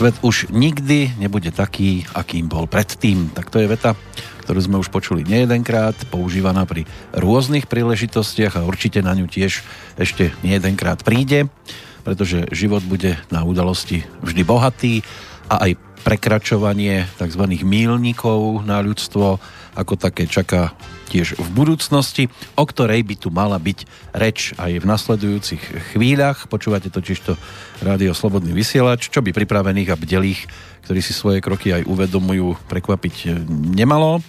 Svet už nikdy nebude taký, akým bol predtým. Tak to je veta, ktorú sme už počuli nejedenkrát, používaná pri rôznych príležitostiach a určite na ňu tiež ešte nejedenkrát príde, pretože život bude na udalosti vždy bohatý a aj prekračovanie tzv. mílnikov na ľudstvo ako také čaká tiež v budúcnosti, o ktorej by tu mala byť reč aj v nasledujúcich chvíľach. Počúvate totiž to Rádio Slobodný vysielač, čo by pripravených a bdelých, ktorí si svoje kroky aj uvedomujú, prekvapiť nemalo.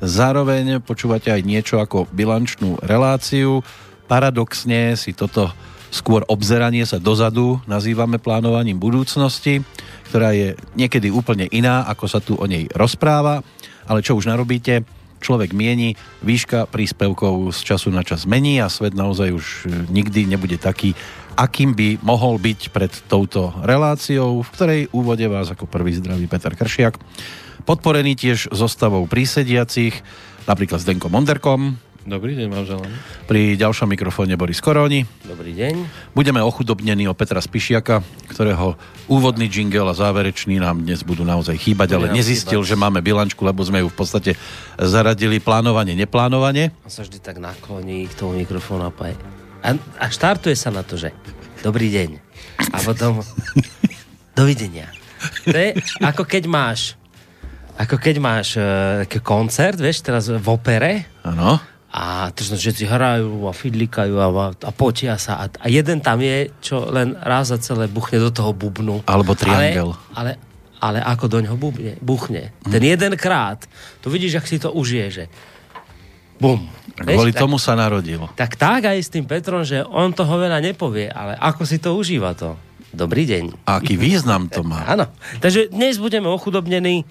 Zároveň počúvate aj niečo ako bilančnú reláciu. Paradoxne si toto skôr obzeranie sa dozadu nazývame plánovaním budúcnosti, ktorá je niekedy úplne iná, ako sa tu o nej rozpráva ale čo už narobíte, človek mieni, výška príspevkov z času na čas mení a svet naozaj už e, nikdy nebude taký, akým by mohol byť pred touto reláciou, v ktorej úvode vás ako prvý zdraví Peter Kršiak, podporený tiež zostavou prísediacich, napríklad s Denkom Monderkom, Dobrý deň, vám želám. Pri ďalšom mikrofóne Boris Koroni. Dobrý deň. Budeme ochudobnení o Petra Spišiaka, ktorého úvodný jingle a záverečný nám dnes budú naozaj chýbať, ale nezistil, chýbať. že máme bilančku, lebo sme ju v podstate zaradili plánovanie, neplánovanie. On sa vždy tak nakloní k tomu mikrofónu a, a, a štartuje sa na to, že dobrý deň. A potom dovidenia. To je ako keď máš ako keď máš uh, koncert, vieš, teraz v opere. Áno a to všetci hrajú a fidlikajú a, a potia sa a, a jeden tam je, čo len raz za celé buchne do toho bubnu. Alebo triangel. Ale, ale, ale ako do ňoho bubne, buchne. Hmm. Ten jeden krát, to vidíš, ak si to užije, že bum. Kvôli tomu sa narodil. Tak tak aj s tým Petrom, že on toho veľa nepovie, ale ako si to užíva to. Dobrý deň. A aký význam to má. Áno. Takže dnes budeme ochudobnení.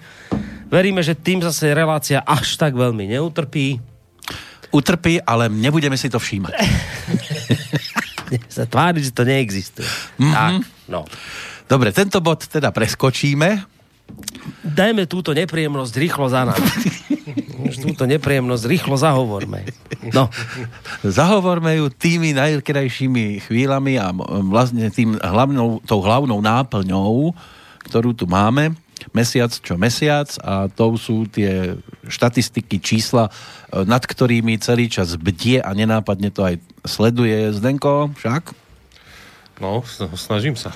Veríme, že tým zase relácia až tak veľmi neutrpí utrpí, ale nebudeme si to všímať. sa tváriť, že to neexistuje. Mm-hmm. Tak, no. Dobre, tento bod teda preskočíme. Dajme túto nepríjemnosť rýchlo za nami. túto nepríjemnosť rýchlo zahovorme. No. Zahovorme ju tými najkrajšími chvíľami a vlastne tým hlavnou, tou hlavnou náplňou, ktorú tu máme mesiac čo mesiac a to sú tie štatistiky, čísla, e, nad ktorými celý čas bdie a nenápadne to aj sleduje. Zdenko, však? No, snažím sa.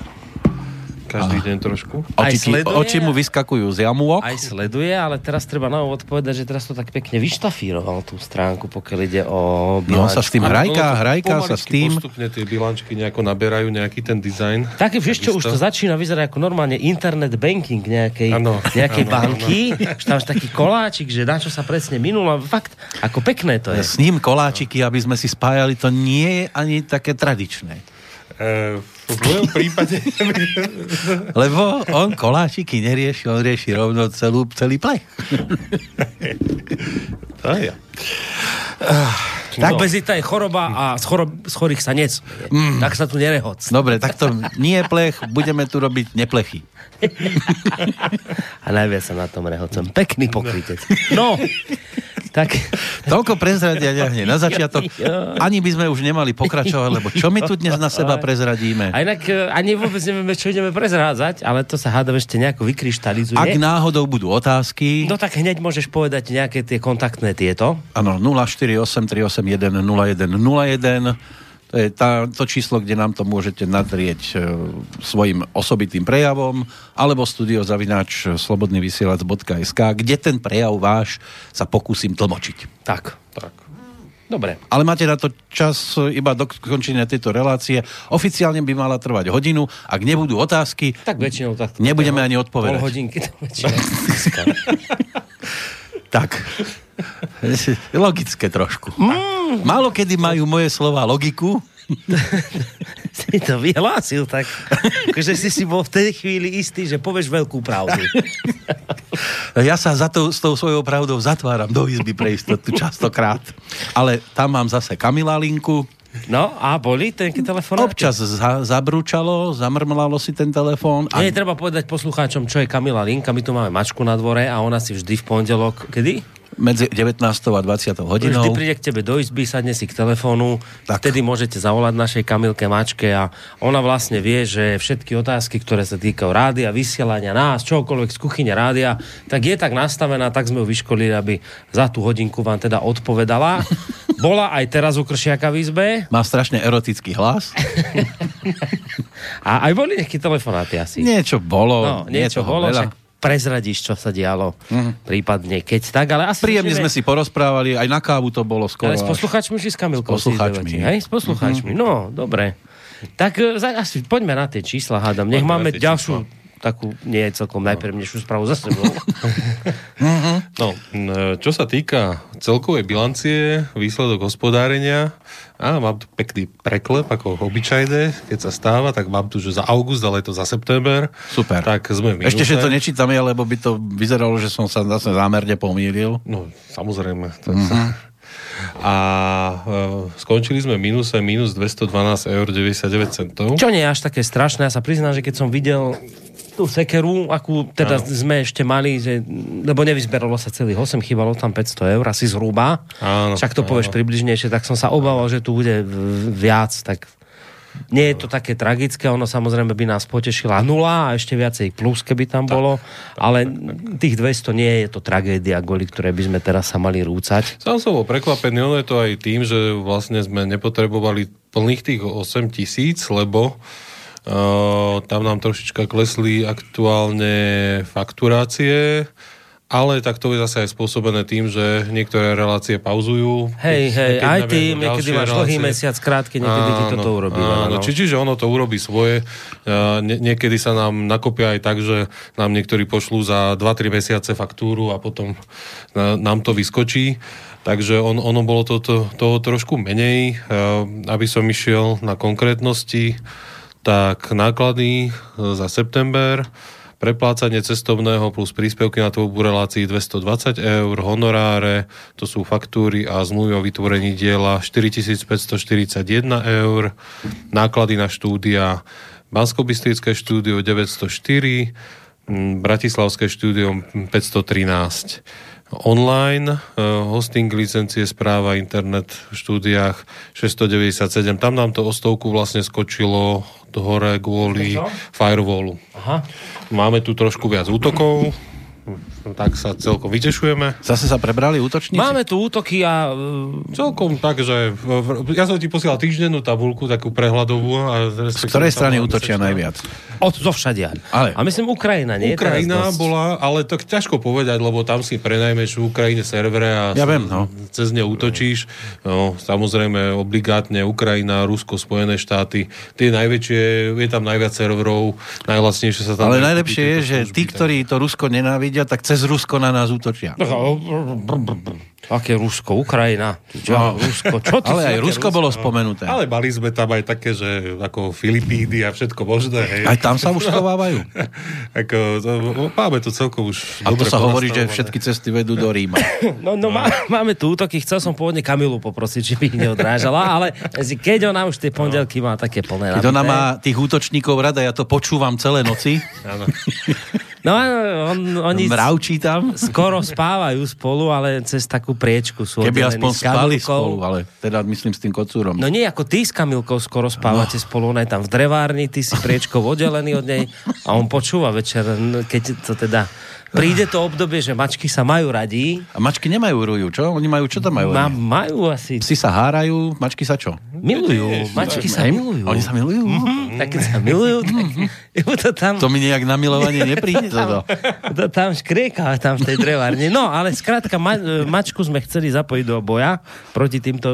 Každý deň trošku. Oči, sleduje, oči mu vyskakujú z jamúok. Aj sleduje, ale teraz treba na úvod povedať, že teraz to tak pekne vyštafíroval tú stránku, pokiaľ ide o bilančku. No sa s tým hrajka, hrajka sa s tým. Postupne tie bilančky nejako naberajú nejaký ten dizajn. Také, vieš čo, už to začína vyzerať ako normálne internet banking nejakej, ano, nejakej ano, banky. Ano. Tam taký koláčik, že na čo sa presne minulo. Fakt, ako pekné to je. S ním koláčiky, aby sme si spájali, to nie je ani také tradičné. V mojom prípade... Lebo on koláčiky nerieši, on rieši rovno celú, celý plech. to je. Tak no. bezita je choroba a z, chorob, z chorých sa nec. Mm. Tak sa tu nerehoc. Dobre, tak to nie je plech, budeme tu robiť neplechy. A najviac sa na tom rehocem. Pekný pokrytec. No, tak... Toľko prezradia hneď na začiatok. Ani by sme už nemali pokračovať, lebo čo my tu dnes na seba prezradíme? A inak e, ani vôbec nevieme, čo ideme prezrádzať, ale to sa hádam ešte nejako vykryštalizuje. Ak náhodou budú otázky... No tak hneď môžeš povedať nejaké tie kontaktné tieto. Áno, 048 381 0101 to je tá, to číslo, kde nám to môžete nadrieť e, svojim osobitým prejavom alebo studiozavináč slobodnyvysielac.sk, kde ten prejav váš sa pokúsim tlmočiť. Tak, tak. Dobre. Ale máte na to čas iba do končenia tejto relácie. Oficiálne by mala trvať hodinu. Ak nebudú otázky, tak väčšinou tak nebudeme ani odpovedať. Pol hodinky to väčšinou. tak. Logické trošku. Mm. Málo kedy majú moje slova logiku. si to vyhlásil tak, že si si bol v tej chvíli istý, že povieš veľkú pravdu. ja sa za to, s tou svojou pravdou zatváram do izby pre istotu častokrát. Ale tam mám zase Kamila linku, No a boli ten telefón? Občas za, zabrúčalo, zamrmlalo si ten telefón. A... Nie, treba povedať poslucháčom, čo je Kamila Linka. My tu máme mačku na dvore a ona si vždy v pondelok... Kedy? Medzi 19. a 20. hodinou. Vždy príde k tebe do izby, sadne si k telefónu, Tak. vtedy môžete zavolať našej Kamilke Mačke a ona vlastne vie, že všetky otázky, ktoré sa týkajú rádia, vysielania nás, čokoľvek z kuchyne rádia, tak je tak nastavená, tak sme ju vyškolili, aby za tú hodinku vám teda odpovedala. Bola aj teraz u Kršiaka v izbe Má strašne erotický hlas. a aj boli nejaké telefonáty asi. Niečo bolo. No, nie niečo bolo, však prezradíš, čo sa dialo. Prípadne, keď tak, ale asi... Príjemne sme si porozprávali, aj na kávu to bolo skoro. Ale s poslucháčmi či s Kamilkou? S poslucháčmi. Hej, s poslucháčmi. No, dobre. Tak e, za, asi poďme na tie čísla, hádam. Nech Poďme máme ďalšiu takú, nie je celkom najpríjemnejšiu správu za sebou. No, m, čo sa týka celkovej bilancie, výsledok hospodárenia, a mám tu pekný preklep, ako obyčajné, keď sa stáva, tak mám tu, že za august, ale je to za september. Super. Tak sme v Ešte, že to nečítame, lebo by to vyzeralo, že som sa zase zámerne pomýlil. No, samozrejme. To mm-hmm. A e, skončili sme v mínuse minus 212 eur 99 centov. Čo nie je až také strašné. Ja sa priznám, že keď som videl tú sekeru, akú teda Áno. sme ešte mali, že, lebo nevyzberalo sa celých 8, chýbalo tam 500 eur, asi zhruba. Áno, Však to áno. povieš približnejšie, tak som sa obával, že tu bude viac, tak nie je to také tragické, ono samozrejme by nás potešila nula a ešte viacej plus, keby tam bolo, ale tých 200 nie je to tragédia, kvôli ktorej by sme teraz sa mali rúcať. Sám som bol prekvapený, ono je to aj tým, že vlastne sme nepotrebovali plných tých 8 tisíc, lebo uh, tam nám trošička klesli aktuálne fakturácie, ale tak to je zase aj spôsobené tým, že niektoré relácie pauzujú. Hej, hej, aj tým, niekedy máš dlhý mesiac, krátky, niekedy ti toto urobí. Áno, no. či, čiže ono to urobí svoje. Uh, nie, niekedy sa nám nakopia aj tak, že nám niektorí pošlú za 2-3 mesiace faktúru a potom uh, nám to vyskočí. Takže on, ono bolo toto toho trošku menej. Aby som išiel na konkrétnosti, tak náklady uh, za september preplácanie cestovného plus príspevky na tvorbu relácií 220 eur, honoráre, to sú faktúry a zmluvy o vytvorení diela 4541 eur, náklady na štúdia Banskobystrické štúdio 904, mm, Bratislavské štúdio 513 online, eh, hosting licencie, správa, internet v štúdiách 697. Tam nám to o stovku vlastne skočilo hore kvôli firewallu. Aha. Máme tu trošku viac útokov, tak sa celkom vytešujeme. Zase sa prebrali útočníci? Máme tu útoky a e, Celkom tak, že ja som ti posielal týždennú tabulku, takú prehľadovú. A Z ktorej strany útočia najviac? od zo všadia. Ale- A myslím Ukrajina, nie? Ukrajina dosť- bola, ale tak ťažko povedať, lebo tam si prenajmeš v Ukrajine servere a Ja viem, no. cez ne útočíš. No, samozrejme, obligátne Ukrajina, Rusko, Spojené štáty. Tie najväčšie, je tam najviac serverov, najlacnejšie sa tam... Ale najlepšie je, že tí, ktorí to Rusko nenávidia, tak cez Rusko na nás útočia. Aké Rusko, Ukrajina. Čo, No. Rusko, čo ty Ale aj Rusko bolo spomenuté. Ale mali sme tam aj také, že ako Filipíny a všetko možné. Hej. Aj tam sa už schovávajú. Ako, to, máme to celkom už A to sa hovorí, že všetky cesty vedú do Ríma. No, no má, máme tu útoky, chcel som pôvodne Kamilu poprosiť, či by ich neodrážala, ale keď ona už tie pondelky má také plné Keď ona má tých útočníkov rada, ja to počúvam celé noci, Áno. No on, oni mravčí tam. skoro spávajú spolu, ale cez takú priečku sú Keby aspoň spali spolu, ale teda myslím s tým kocúrom. No nie, ako ty s Kamilkou skoro spávate spolu, ona je tam v drevárni, ty si priečkou oddelený od nej a on počúva večer, keď to teda... Príde to obdobie, že mačky sa majú radí, A mačky nemajú ruju, čo? Oni majú, čo tam majú? ma, majú asi... Psi sa hárajú, mačky sa čo? Milujú, mačky sa milujú. Oni sa milujú? Mhm, tak keď sa milujú, tak ju to tam... To mi nejak na milovanie nepríde. Toto. To tam škrieka tam v tej drevárni. No, ale skrátka, ma, mačku sme chceli zapojiť do boja proti týmto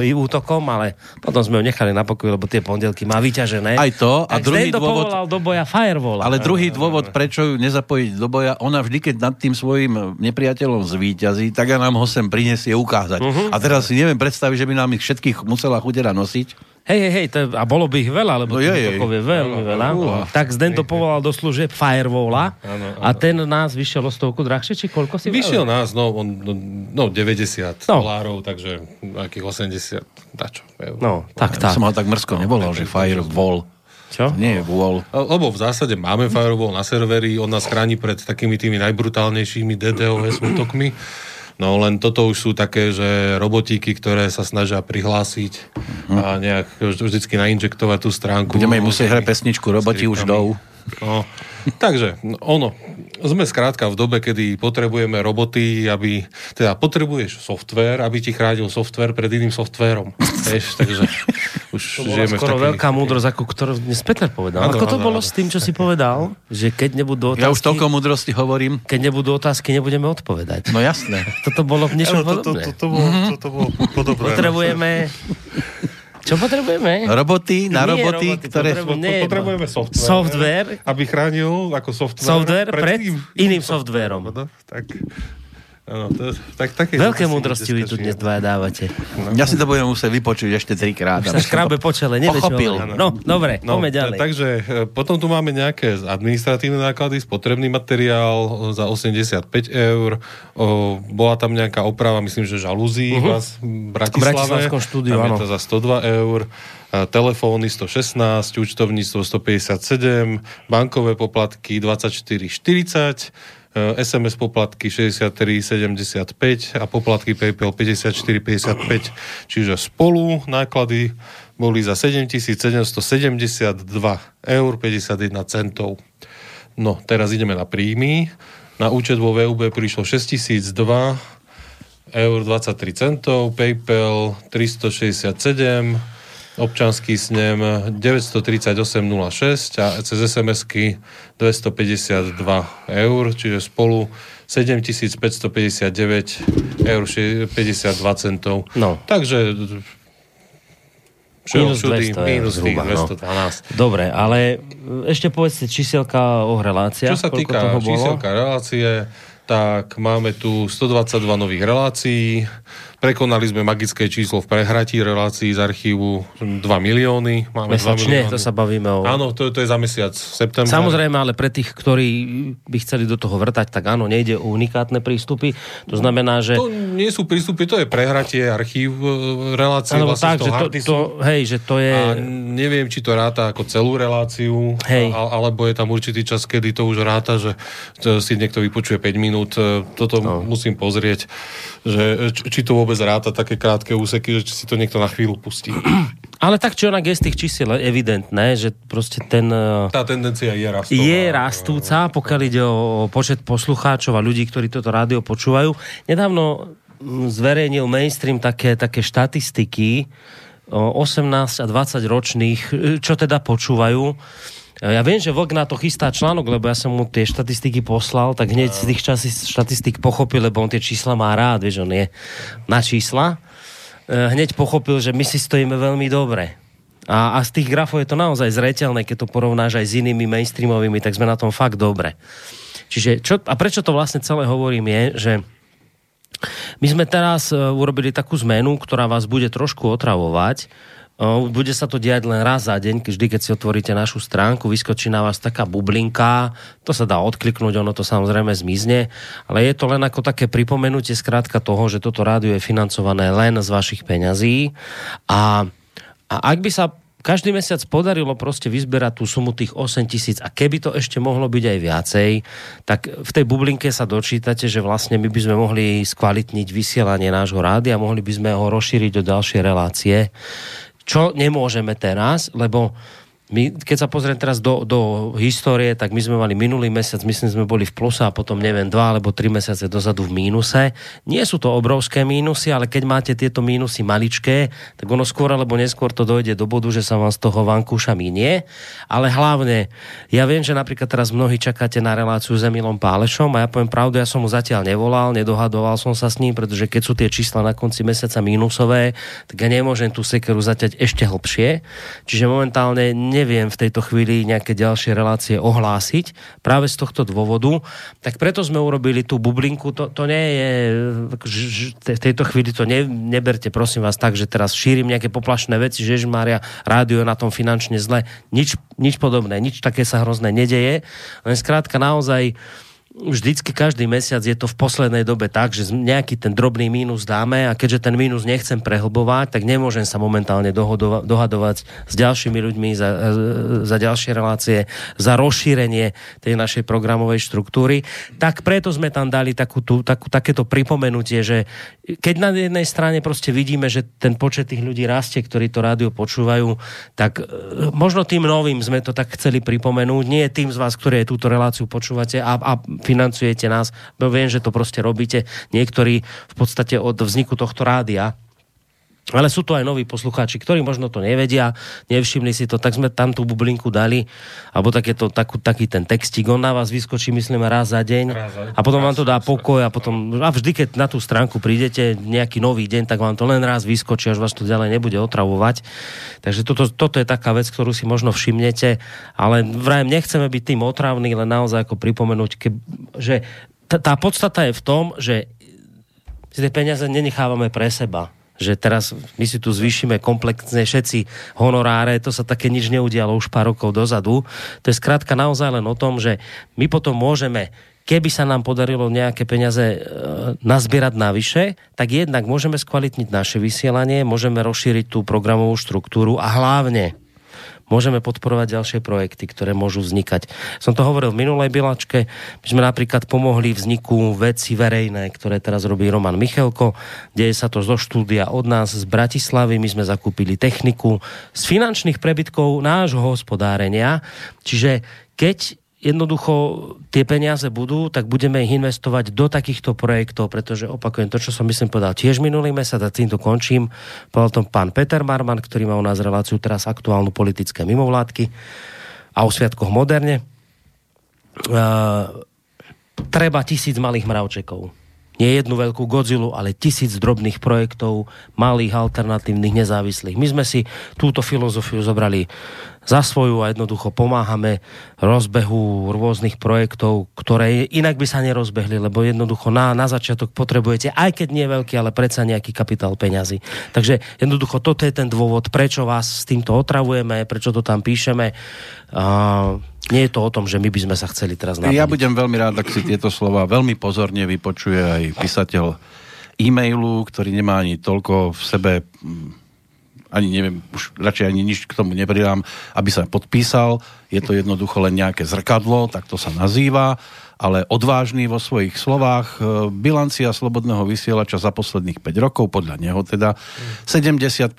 uh, útokom, ale potom sme ju nechali na pokoji, lebo tie pondelky má vyťažené. Aj to. A tak druhý dôvod- do boja Firewall. Ale druhý dôvod, prečo ju nezapojiť do boja, ona vždy, keď nad tým svojim nepriateľom zvíťazí, tak ja nám ho sem prinesie ukázať. Mhm. A teraz si neviem predstaviť, že by nám ich všetkých musela chudera nosiť. Hej, hej, hej, to a bolo by ich veľa, lebo No no, je, veľmi veľa. Uha. Tak Zden to povolal do služieb Firewalla a ten nás vyšiel o stovku drahšie, či koľko si Vyšiel nás, no, on, no, no 90 No. dolárov, takže akých 80, dačo. eur. No, tak, Tak. Som ho tak mrzko nevolal, že Firewall. Čo? Nie je wall. Lebo v zásade máme firewall na serveri, on nás chráni pred takými tými najbrutálnejšími DDoS útokmi. No len toto už sú také, že robotíky, ktoré sa snažia prihlásiť a nejak vždycky nainjektovať tú stránku. Budeme im musieť hrať pesničku Roboti už jdou. No, takže, no, ono, sme skrátka v dobe, kedy potrebujeme roboty, aby, teda potrebuješ software, aby ti chránil software pred iným softwarom. Vieš, takže už To bola žijeme skoro v takej... veľká múdrosť, ako ktorú dnes Peter povedal. Áno, ako to áno, bolo áno. s tým, čo si povedal? Že keď nebudú otázky, Ja už toľko múdrosti hovorím. keď nebudú otázky, nebudeme odpovedať. No jasné. Toto bolo niečo Áno, to, to, podobné. to, to, bolo, to, to bolo podobné. Potrebujeme... Čo potrebujeme? Roboty na Nie roboty, roboty, ktoré... potrebu- Po- Nie, Potrebujeme software, Software. aby chránil ako software, Software pred tým iným softwarom. No, tak, áno, to, tak, také Veľké múdrosti vy tu dnes dvaja dávate. Ja si to budem musieť vypočuť ešte trikrát. Sa škrabe po čele, nevie, čo Pochopil. hovorí. No, dobre, No, poďme ďalej. Takže e, potom tu máme nejaké administratívne náklady, spotrebný materiál za 85 eur, o, bola tam nejaká oprava, myslím, že žalúzí uh-huh. v Bratislave. Bratislavskom štúdiu, tam je áno. to za 102 eur, a telefóny 116, účtovníctvo 157, bankové poplatky 24,40, e, SMS poplatky 63,75 a poplatky PayPal 54,55. Čiže spolu náklady boli za 7772 eur 51 centov. No, teraz ideme na príjmy. Na účet vo VUB prišlo 6002 eur 23 centov, PayPal 367, občanský snem 938,06 a cez SMS-ky 252 eur, čiže spolu 7559 eur 52 centov. No. Takže Minus všudy 200 eur minus zhruba, no. 212. Dobre, ale ešte povedzte číselka o reláciách. Čo sa týka číselka relácie, tak máme tu 122 nových relácií. Prekonali sme magické číslo v prehratí relácií z archívu 2 milióny. Máme 2 Mesačne, milióny. to sa bavíme o... Áno, to, to je za mesiac september. Samozrejme, ale pre tých, ktorí by chceli do toho vrtať, tak áno, nejde o unikátne prístupy. To znamená, že... To nie sú prístupy, to je prehratie archív e, relácie Alebo vlastne tak, že to, to, hej, že to je... A neviem, či to ráta ako celú reláciu, Hej. a, alebo je tam určitý čas, kedy to už ráta, že si niekto vypočuje 5 minút. E, Toto no. musím pozrieť, že či to vôbec ráta také krátke úseky, že či si to niekto na chvíľu pustí. Ale tak či onak je z tých čísiel evidentné, že proste ten... eh, Tá tendencia je rastová. je rastúca, pokiaľ ide o počet poslucháčov a ľudí, ktorí toto rádio počúvajú. Nedávno mm, zverejnil mainstream také, také štatistiky o 18 a 20 ročných, e, čo teda počúvajú. E, Ja viem, že Vlk na to chystá článok, lebo ja som mu tie štatistiky poslal, tak hneď z tých časí, štatistik pochopil, lebo on tie čísla má rád, vieš, on je na čísla. E, Hneď pochopil, že my si stojíme veľmi dobre. A, a z tých grafov je to naozaj zreteľné, keď to porovnáš aj s inými mainstreamovými, tak sme na tom fakt dobre. Čiže čo, a prečo to vlastne celé hovorím je, že my sme teraz e, urobili takú zmenu, ktorá vás bude trošku otravovať. Bude sa to diať len raz za deň, vždy, keď si otvoríte našu stránku, vyskočí na vás taká bublinka, to sa dá odkliknúť, ono to samozrejme zmizne, ale je to len ako také pripomenutie skrátka toho, že toto rádio je financované len z vašich peňazí. A, a ak by sa každý mesiac podarilo proste vyzberať tú sumu tých 8 tisíc a keby to ešte mohlo byť aj viacej, tak v tej bublinke sa dočítate, že vlastne my by sme mohli skvalitniť vysielanie nášho rádia, mohli by sme ho rozšíriť do ďalšie relácie, čo nemôžeme teraz, lebo my, keď sa pozriem teraz do, do histórie, tak my sme mali minulý mesiac, myslím, sme boli v pluse a potom neviem, dva alebo tri mesiace dozadu v mínuse. Nie sú to obrovské mínusy, ale keď máte tieto mínusy maličké, tak ono skôr alebo neskôr to dojde do bodu, že sa vám z toho vankúša minie. Ale hlavne, ja viem, že napríklad teraz mnohí čakáte na reláciu s Emilom Pálešom a ja poviem pravdu, ja som mu zatiaľ nevolal, nedohadoval som sa s ním, pretože keď sú tie čísla na konci mesiaca mínusové, tak ja nemôžem tú sekeru zaťať ešte hlbšie. Čiže momentálne neviem v tejto chvíli nejaké ďalšie relácie ohlásiť práve z tohto dôvodu. Tak preto sme urobili tú bublinku. To, to nie je, v tejto chvíli to ne, neberte prosím vás tak, že teraz šírim nejaké poplašné veci, že Mária rádio na tom finančne zle. Nič, nič podobné, nič také sa hrozné nedeje. Len skrátka naozaj vždycky každý mesiac je to v poslednej dobe tak, že nejaký ten drobný mínus dáme a keďže ten mínus nechcem prehlbovať, tak nemôžem sa momentálne dohadovať s ďalšími ľuďmi za, za ďalšie relácie, za rozšírenie tej našej programovej štruktúry. Tak preto sme tam dali takú, tú, takú, takéto pripomenutie, že keď na jednej strane proste vidíme, že ten počet tých ľudí rastie, ktorí to rádio počúvajú, tak e, možno tým novým sme to tak chceli pripomenúť, nie tým z vás, ktorí túto reláciu počúvate a, a financujete nás. Viem, že to proste robíte niektorí v podstate od vzniku tohto rádia ale sú tu aj noví poslucháči, ktorí možno to nevedia, nevšimli si to, tak sme tam tú bublinku dali, alebo takéto, takú, taký ten textík, on na vás vyskočí, myslím, raz za deň raz, a potom raz, vám to dá pokoj a potom, a vždy, keď na tú stránku prídete nejaký nový deň, tak vám to len raz vyskočí, až vás to ďalej nebude otravovať. Takže toto, toto je taká vec, ktorú si možno všimnete, ale vrajem, nechceme byť tým otravný, len naozaj ako pripomenúť, ke, že tá, tá podstata je v tom, že si tie peniaze nenechávame pre seba že teraz my si tu zvýšime komplexne všetci honoráre, to sa také nič neudialo už pár rokov dozadu. To je skrátka naozaj len o tom, že my potom môžeme keby sa nám podarilo nejaké peniaze e, nazbierať navyše, tak jednak môžeme skvalitniť naše vysielanie, môžeme rozšíriť tú programovú štruktúru a hlavne môžeme podporovať ďalšie projekty, ktoré môžu vznikať. Som to hovoril v minulej bilačke, my sme napríklad pomohli vzniku veci verejné, ktoré teraz robí Roman Michelko. Deje sa to zo štúdia od nás z Bratislavy, my sme zakúpili techniku z finančných prebytkov nášho hospodárenia. Čiže keď jednoducho tie peniaze budú, tak budeme ich investovať do takýchto projektov, pretože opakujem to, čo som myslím povedal tiež minulý mesiac a týmto končím. Povedal tom pán Peter Marman, ktorý má u nás reláciu teraz aktuálnu politické mimovládky a o sviatkoch moderne. Uh, treba tisíc malých mravčekov. Nie jednu veľkú Godzillu, ale tisíc drobných projektov, malých, alternatívnych, nezávislých. My sme si túto filozofiu zobrali za svoju a jednoducho pomáhame rozbehu rôznych projektov, ktoré inak by sa nerozbehli, lebo jednoducho na, na začiatok potrebujete, aj keď nie veľký, ale predsa nejaký kapitál peňazí. Takže jednoducho toto je ten dôvod, prečo vás s týmto otravujeme, prečo to tam píšeme. Uh, nie je to o tom, že my by sme sa chceli teraz napadiť. Ja budem veľmi rád, ak si tieto slova veľmi pozorne vypočuje aj písateľ e-mailu, ktorý nemá ani toľko v sebe ani neviem, už radšej ani nič k tomu nepridám, aby sa podpísal. Je to jednoducho len nejaké zrkadlo, tak to sa nazýva ale odvážny vo svojich slovách. E, bilancia slobodného vysielača za posledných 5 rokov, podľa neho teda, 75%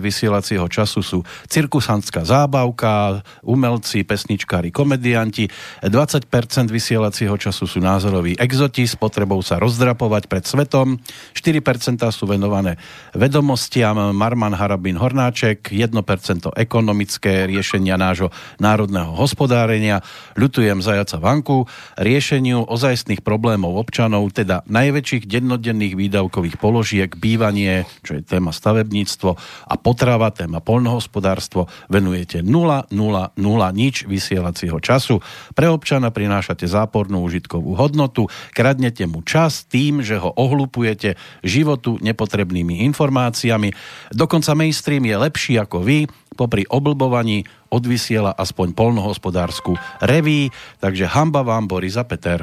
vysielacieho času sú cirkusantská zábavka, umelci, pesničkári, komedianti, 20% vysielacieho času sú názoroví exoti s potrebou sa rozdrapovať pred svetom, 4% sú venované vedomostiam Marman Harabin Hornáček, 1% ekonomické riešenia nášho národného hospodárenia, ľutujem zajaca vanku, riešeniu ozajstných problémov občanov, teda najväčších dennodenných výdavkových položiek, bývanie, čo je téma stavebníctvo a potrava, téma polnohospodárstvo, venujete 0, 0, 0 nič vysielacieho času. Pre občana prinášate zápornú užitkovú hodnotu, kradnete mu čas tým, že ho ohlupujete životu nepotrebnými informáciami. Dokonca mainstream je lepší ako vy, popri oblbovaní odvysiela aspoň polnohospodárskú reví, takže hamba vám Boris a Peter.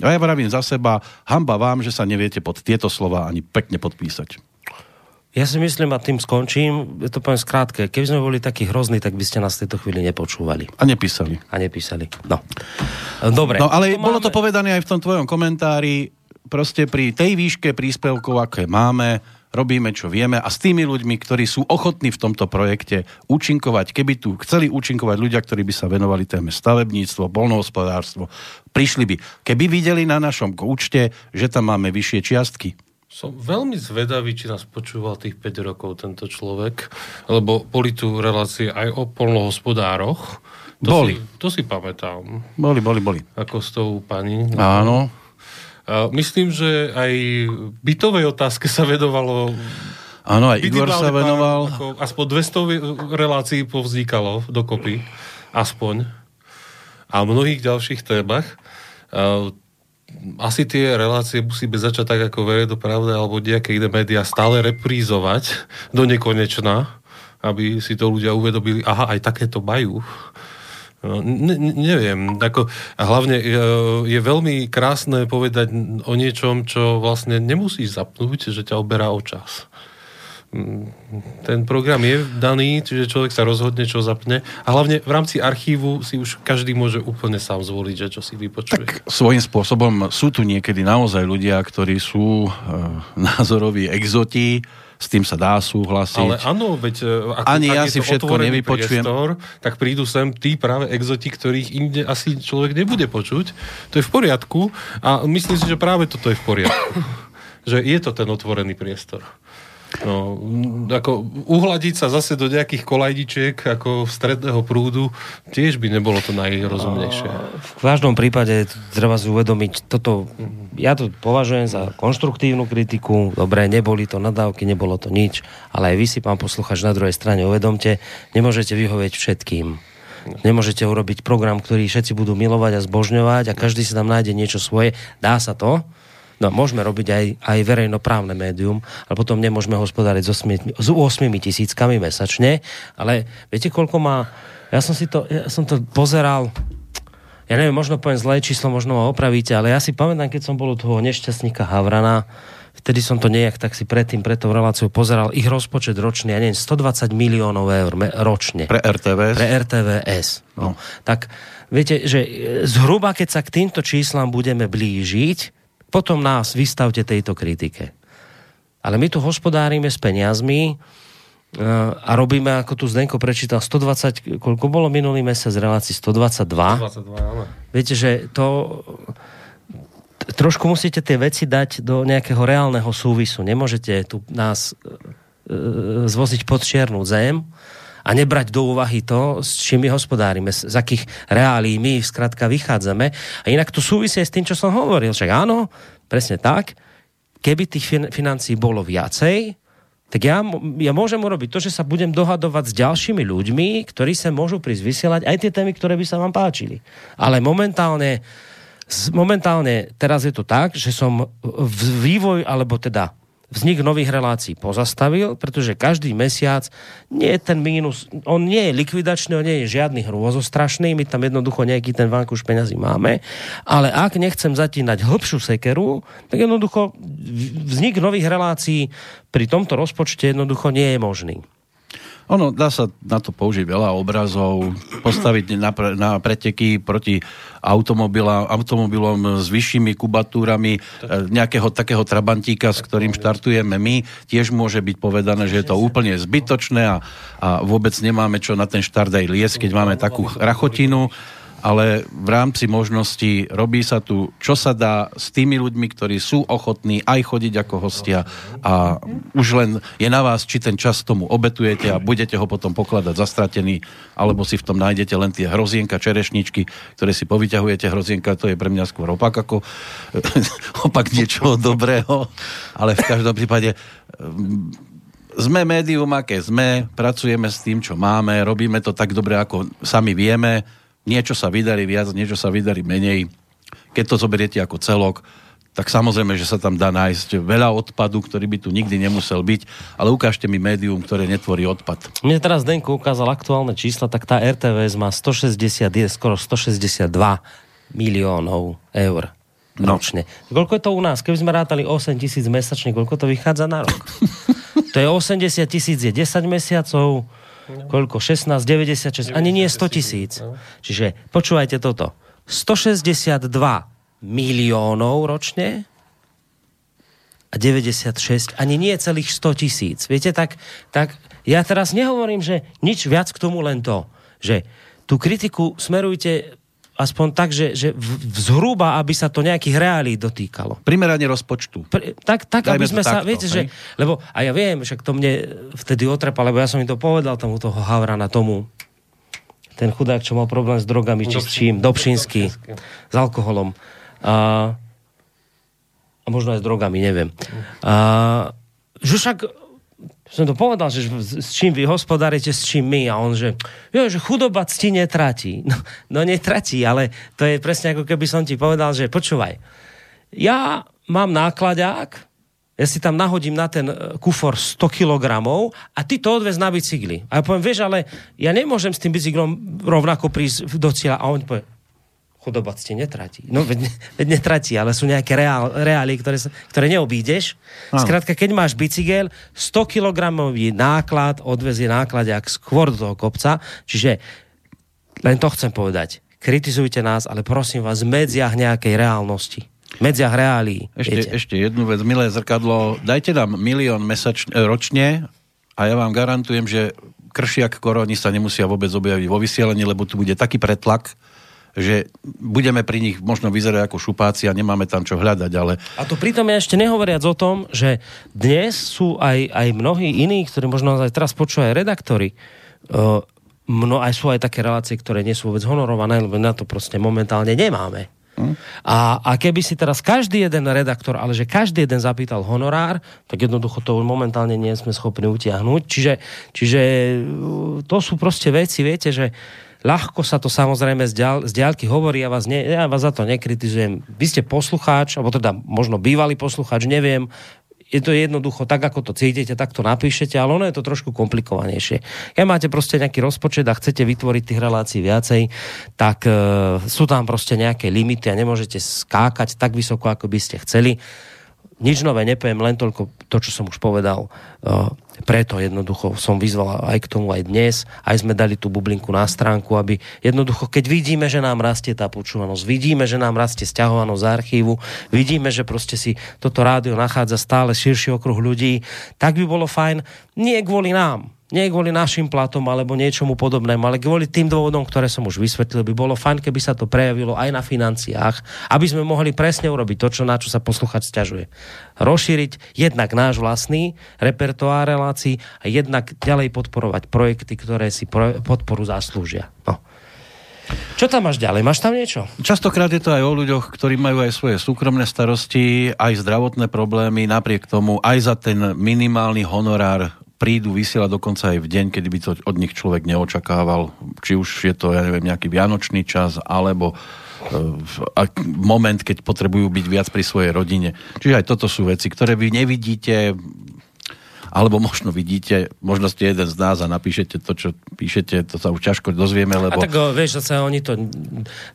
A ja vravím za seba, hamba vám, že sa neviete pod tieto slova ani pekne podpísať. Ja si myslím, a tým skončím, je to poviem skrátke, keby sme boli takí hrozní, tak by ste nás v tejto chvíli nepočúvali. A nepísali. A nepísali. No. Dobre. No ale to bolo máme... to povedané aj v tom tvojom komentári, proste pri tej výške príspevkov, aké máme, robíme, čo vieme a s tými ľuďmi, ktorí sú ochotní v tomto projekte účinkovať, keby tu chceli účinkovať ľudia, ktorí by sa venovali téme stavebníctvo, polnohospodárstvo, prišli by. Keby videli na našom účte, že tam máme vyššie čiastky, som veľmi zvedavý, či nás počúval tých 5 rokov tento človek, lebo boli tu relácie aj o polnohospodároch. To boli. Si, to si pamätám. Boli, boli, boli. Ako s tou pani. Áno. Myslím, že aj bytovej otázke sa vedovalo Áno, aj Igor sa venoval. Ako, aspoň 200 relácií povznikalo dokopy. Aspoň. A mnohých ďalších témach. Asi tie relácie musíme začať tak ako pravda alebo nejaké iné médiá stále reprízovať do nekonečna, aby si to ľudia uvedomili, aha, aj takéto majú ne, neviem. Ako, a hlavne je, je veľmi krásne povedať o niečom, čo vlastne nemusíš zapnúť, že ťa oberá o čas. Mm, ten program je daný, čiže človek sa rozhodne, čo zapne. A hlavne v rámci archívu si už každý môže úplne sám zvoliť, že čo si vypočuje. Tak svojím spôsobom sú tu niekedy naozaj ľudia, ktorí sú e, názoroví exoti, s tým sa dá súhlasiť. Ale áno, veď e, ak, Ani ak ja si všetko nevypočujem. Priestor, tak prídu sem tí práve exoti, ktorých inde asi človek nebude počuť. To je v poriadku a myslím si, že práve toto je v poriadku. že je to ten otvorený priestor. No, ako uhladiť sa zase do nejakých kolajdičiek ako stredného prúdu tiež by nebolo to najrozumnejšie. V každom prípade treba si uvedomiť toto, ja to považujem za konštruktívnu kritiku, dobre, neboli to nadávky, nebolo to nič, ale aj vy si, pán posluchač, na druhej strane uvedomte, nemôžete vyhovieť všetkým. Nemôžete urobiť program, ktorý všetci budú milovať a zbožňovať a každý si tam nájde niečo svoje. Dá sa to, No, môžeme robiť aj, aj verejnoprávne médium, ale potom nemôžeme hospodáriť s 8, s 8 tisíckami mesačne, ale viete, koľko má... Ja som si to, ja som to pozeral, ja neviem, možno poviem zlé číslo, možno ma opravíte, ale ja si pamätám, keď som bol u toho nešťastníka Havrana, vtedy som to nejak tak si predtým, pre tou reláciu pozeral, ich rozpočet ročný, ja neviem, 120 miliónov eur ročne. Pre RTVS? Pre RTVS. No. no. Tak viete, že zhruba keď sa k týmto číslam budeme blížiť, potom nás vystavte tejto kritike. Ale my tu hospodárime s peniazmi eh, a robíme, ako tu Zdenko prečítal, 120, koľko bolo minulý mesiac relácií? 122? 122, áno. Viete, že to trošku musíte tie veci dať do nejakého reálneho súvisu. Nemôžete tu nás e, zvoziť pod čiernu zem a nebrať do úvahy to, s čím my hospodárime, z akých reálí my skrátka vychádzame. A inak to súvisí s tým, čo som hovoril. Však áno, presne tak. Keby tých financií bolo viacej, tak ja, ja môžem urobiť to, že sa budem dohadovať s ďalšími ľuďmi, ktorí sa môžu prísť vysielať aj tie témy, ktoré by sa vám páčili. Ale momentálne, momentálne teraz je to tak, že som v vývoj, alebo teda vznik nových relácií pozastavil, pretože každý mesiac nie je ten mínus, on nie je likvidačný, on nie je žiadny hrôzostrašný, my tam jednoducho nejaký ten vankuš peňazí máme, ale ak nechcem zatínať hĺbšiu sekeru, tak jednoducho vznik nových relácií pri tomto rozpočte jednoducho nie je možný. Ono, dá sa na to použiť veľa obrazov, postaviť na, pre, na preteky proti automobilom s vyššími kubatúrami, e, nejakého takého trabantíka, s ktorým štartujeme my, tiež môže byť povedané, že je to úplne zbytočné a, a vôbec nemáme čo na ten štart aj liesť, keď máme takú rachotinu ale v rámci možností robí sa tu, čo sa dá s tými ľuďmi, ktorí sú ochotní aj chodiť ako hostia a už len je na vás, či ten čas tomu obetujete a budete ho potom pokladať zastratený, alebo si v tom nájdete len tie hrozienka, čerešničky, ktoré si povyťahujete. Hrozienka to je pre mňa skôr opak ako opak niečoho dobrého, ale v každom prípade mm, sme médium, aké sme, pracujeme s tým, čo máme, robíme to tak dobre, ako sami vieme, niečo sa vydarí viac, niečo sa vydarí menej. Keď to zoberiete ako celok, tak samozrejme, že sa tam dá nájsť veľa odpadu, ktorý by tu nikdy nemusel byť, ale ukážte mi médium, ktoré netvorí odpad. Mne teraz Denko ukázal aktuálne čísla, tak tá RTVS má 160, skoro 162 miliónov eur no. ročne. Koľko je to u nás? Keby sme rátali 8 tisíc mesačne, koľko to vychádza na rok? to je 80 tisíc je 10 mesiacov, Koľko? 16, 96, ani nie 100 tisíc. Čiže počúvajte toto. 162 miliónov ročne a 96, ani nie celých 100 tisíc. Viete, tak, tak ja teraz nehovorím, že nič viac k tomu len to, že tú kritiku smerujte aspoň tak, že, že zhruba, aby sa to nejakých reálí dotýkalo. Primerane rozpočtu. Pri, tak, tak aby sme sa, takto, viete, hej? že, lebo, a ja viem, však to mne vtedy otrepa, lebo ja som im to povedal tomu toho Havrana, tomu, ten chudák, čo mal problém s drogami, či s čím, Dobšinský, s alkoholom. A, a možno aj s drogami, neviem. A, že však som to povedal, že s čím vy hospodárite, s čím my. A on, že, jo, že chudoba cti netratí. No, no netratí, ale to je presne ako keby som ti povedal, že počúvaj, ja mám nákladák, ja si tam nahodím na ten e, kufor 100 kg a ty to odvez na bicykli. A ja poviem, vieš, ale ja nemôžem s tým bicyklom rovnako prísť do cieľa. A on povie, chudoba ste netratí. No, veď, veď netratí, ale sú nejaké reál, reály, ktoré, ktoré neobídeš. Áno. Skrátka, keď máš bicykel, 100 kg náklad odvezie náklad jak skôr do toho kopca, čiže len to chcem povedať. Kritizujte nás, ale prosím vás, v medziach nejakej reálnosti. Medziach reálí. Ešte, ešte jednu vec, milé zrkadlo. Dajte nám milión mesač, ročne a ja vám garantujem, že kršiak koroni sa nemusia vôbec objaviť vo vysielení, lebo tu bude taký pretlak, že budeme pri nich možno vyzerať ako šupáci a nemáme tam čo hľadať, ale... A to pritom ja ešte nehovoriac o tom, že dnes sú aj, aj mnohí iní, ktorí možno aj teraz počúvajú aj redaktori, uh, mno, aj sú aj také relácie, ktoré nie sú vôbec honorované, lebo na to proste momentálne nemáme. Hm? A, a keby si teraz každý jeden redaktor, ale že každý jeden zapýtal honorár, tak jednoducho to momentálne nie sme schopní utiahnuť. Čiže, čiže to sú proste veci, viete, že ľahko sa to samozrejme z, z diálky hovorí, ja vás, ne, ja vás za to nekritizujem. Vy ste poslucháč, alebo teda možno bývalý poslucháč, neviem, je to jednoducho tak, ako to cítite, tak to napíšete, ale ono je to trošku komplikovanejšie. Keď máte proste nejaký rozpočet a chcete vytvoriť tých relácií viacej, tak e, sú tam proste nejaké limity a nemôžete skákať tak vysoko, ako by ste chceli nič nové nepoviem, len toľko to, čo som už povedal. Uh, preto jednoducho som vyzval aj k tomu aj dnes, aj sme dali tú bublinku na stránku, aby jednoducho, keď vidíme, že nám rastie tá počúvanosť, vidíme, že nám rastie stiahovanosť z archívu, vidíme, že proste si toto rádio nachádza stále širší okruh ľudí, tak by bolo fajn, nie kvôli nám, nie kvôli našim platom alebo niečomu podobnému, ale kvôli tým dôvodom, ktoré som už vysvetlil, by bolo fajn, keby sa to prejavilo aj na financiách, aby sme mohli presne urobiť to, čo, na čo sa posluchač stiažuje. Rozšíriť jednak náš vlastný repertoár relácií a jednak ďalej podporovať projekty, ktoré si pro, podporu zaslúžia. No. Čo tam máš ďalej? Máš tam niečo? Častokrát je to aj o ľuďoch, ktorí majú aj svoje súkromné starosti, aj zdravotné problémy, napriek tomu aj za ten minimálny honorár prídu vysielať dokonca aj v deň, kedy by to od nich človek neočakával. Či už je to, ja neviem, nejaký vianočný čas, alebo moment, keď potrebujú byť viac pri svojej rodine. Čiže aj toto sú veci, ktoré vy nevidíte, alebo možno vidíte, možno ste jeden z nás a napíšete to, čo píšete, to sa už ťažko dozvieme, lebo... A tak vieš, zase oni to,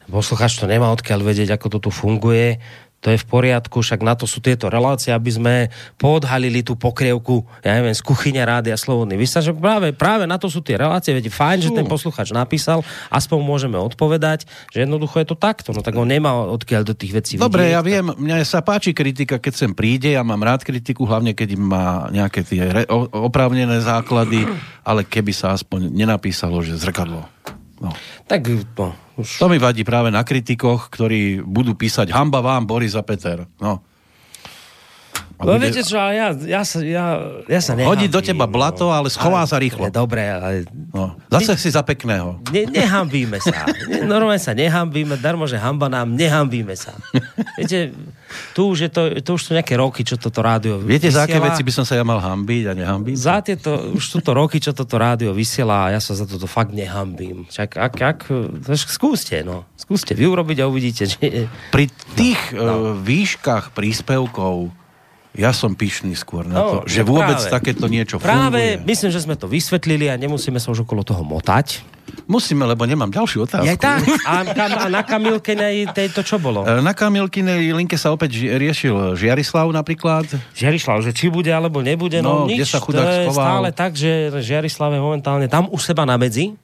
poslucháč to nemá odkiaľ vedieť, ako to tu funguje, to je v poriadku, však na to sú tieto relácie, aby sme podhalili tú pokrievku, ja neviem, z kuchyne rádia Slobodný vysa, že práve, práve na to sú tie relácie, veď fajn, že ten posluchač napísal, aspoň môžeme odpovedať, že jednoducho je to takto, no tak on nemá odkiaľ do tých vecí Dobre, vidieť, ja viem, mne sa páči kritika, keď sem príde, ja mám rád kritiku, hlavne keď má nejaké tie re- oprávnené základy, ale keby sa aspoň nenapísalo, že zrkadlo. No. Tak no, už... To mi vadí práve na kritikoch, ktorí budú písať hamba vám, Boris a Peter. No. No bude... viete čo, ja, ja, sa, ja, ja sa nehambím. Hodí do teba blato, ale schová sa rýchlo. Dobre, ale... No, zase My... si za pekného. Ne, nehambíme sa. Normálne sa nehambíme, darmo, že hamba nám, nehambíme sa. Viete, tu už, je to, to už sú nejaké roky, čo toto rádio Viete, vysiela. za aké veci by som sa ja mal hambiť a nehambím? Za tieto, už sú to roky, čo toto rádio vysiela a ja sa za toto fakt nehambím. Čak, ak, ak, skúste, no. Skúste vy urobiť a uvidíte, že... Pri tých no, no. výškach príspevkov ja som pyšný skôr na no, to, že vôbec práve, takéto niečo práve, funguje. myslím, že sme to vysvetlili a nemusíme sa už okolo toho motať. Musíme, lebo nemám ďalšiu otázku. Ja tak. A, a na Kamilkinej tejto čo bolo? E, na Kamilkinej linke sa opäť riešil Žiarislav napríklad. Žiarislav, že či bude alebo nebude, no, no nič. sa chudák to je schoval. stále tak, že Žiarislav je momentálne tam u seba na medzi,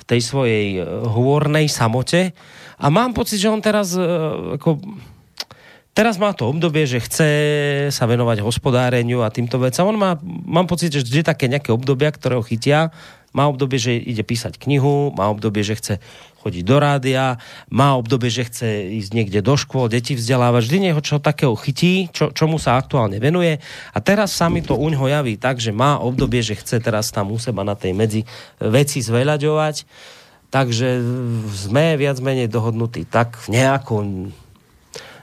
v tej svojej e, hôrnej samote. A mám pocit, že on teraz e, ako Teraz má to obdobie, že chce sa venovať hospodáreniu a týmto vecam. On má, mám pocit, že vždy také nejaké obdobia, ktoré ho chytia. Má obdobie, že ide písať knihu, má obdobie, že chce chodiť do rádia, má obdobie, že chce ísť niekde do škôl, deti vzdelávať. Vždy nieho čo takého chytí, čo, čomu sa aktuálne venuje. A teraz sa mi to uňho javí tak, že má obdobie, že chce teraz tam u seba na tej medzi veci zveľaďovať. Takže sme viac menej dohodnutí tak nejako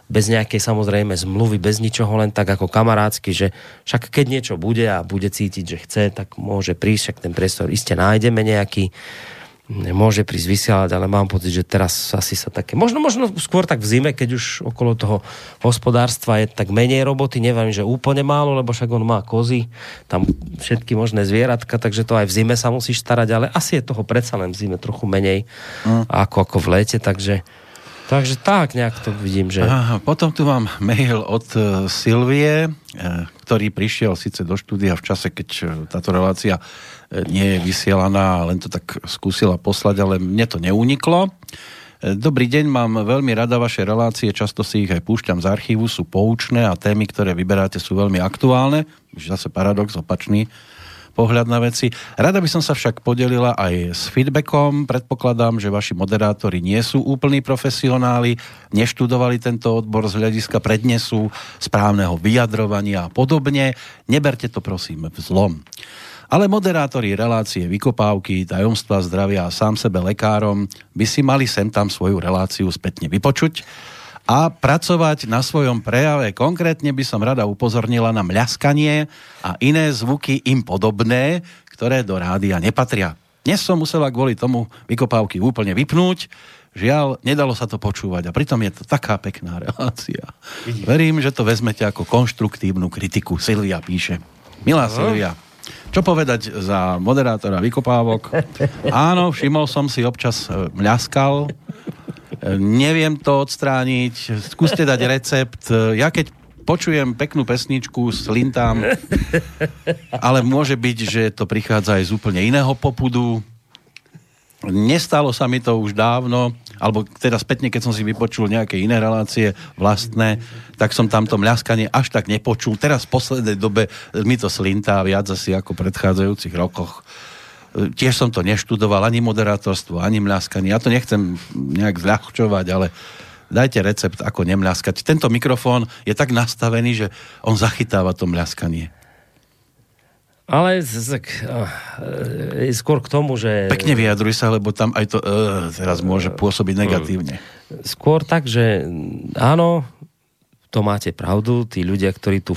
bez nejakej samozrejme zmluvy, bez ničoho, len tak ako kamarádsky, že však keď niečo bude a bude cítiť, že chce, tak môže prísť, však ten priestor iste nájdeme nejaký. môže prísť vysielať, ale mám pocit, že teraz asi sa také, možno, možno skôr tak v zime, keď už okolo toho hospodárstva je tak menej roboty, neviem, že úplne málo, lebo však on má kozy, tam všetky možné zvieratka, takže to aj v zime sa musíš starať, ale asi je toho predsa len v zime trochu menej mm. ako, ako v lete, takže Takže tak nejak to vidím, že... Potom tu mám mail od uh, Silvie, uh, ktorý prišiel síce do štúdia v čase, keď uh, táto relácia nie je vysielaná, len to tak skúsila poslať, ale mne to neuniklo. Dobrý deň, mám veľmi rada vaše relácie, často si ich aj púšťam z archívu, sú poučné a témy, ktoré vyberáte, sú veľmi aktuálne. Už zase paradox, opačný pohľad na veci. Rada by som sa však podelila aj s feedbackom. Predpokladám, že vaši moderátori nie sú úplní profesionáli, neštudovali tento odbor z hľadiska prednesu, správneho vyjadrovania a podobne. Neberte to prosím v zlom. Ale moderátori relácie vykopávky, tajomstva zdravia a sám sebe lekárom by si mali sem tam svoju reláciu spätne vypočuť a pracovať na svojom prejave. Konkrétne by som rada upozornila na mľaskanie a iné zvuky im podobné, ktoré do rádia nepatria. Dnes som musela kvôli tomu vykopávky úplne vypnúť, Žiaľ, nedalo sa to počúvať a pritom je to taká pekná relácia. Verím, že to vezmete ako konštruktívnu kritiku. Silvia píše. Milá. Silvia, čo povedať za moderátora vykopávok? Áno, všimol som si občas e, mľaskal. Neviem to odstrániť. Skúste dať recept. Ja keď počujem peknú pesničku, slintám, ale môže byť, že to prichádza aj z úplne iného popudu. Nestalo sa mi to už dávno, alebo teda spätne, keď som si vypočul nejaké iné relácie vlastné, tak som tamto mľaskanie až tak nepočul. Teraz v poslednej dobe mi to slintá viac asi ako v predchádzajúcich rokoch. Tiež som to neštudoval, ani moderátorstvo, ani mľaskanie. Ja to nechcem nejak zľahčovať, ale dajte recept, ako nemľaskať. Tento mikrofón je tak nastavený, že on zachytáva to mľaskanie. Ale tak, e, skôr k tomu, že... Pekne vyjadruj sa, lebo tam aj to uh, teraz môže pôsobiť negatívne. Skôr tak, že áno, to máte pravdu, tí ľudia, ktorí tu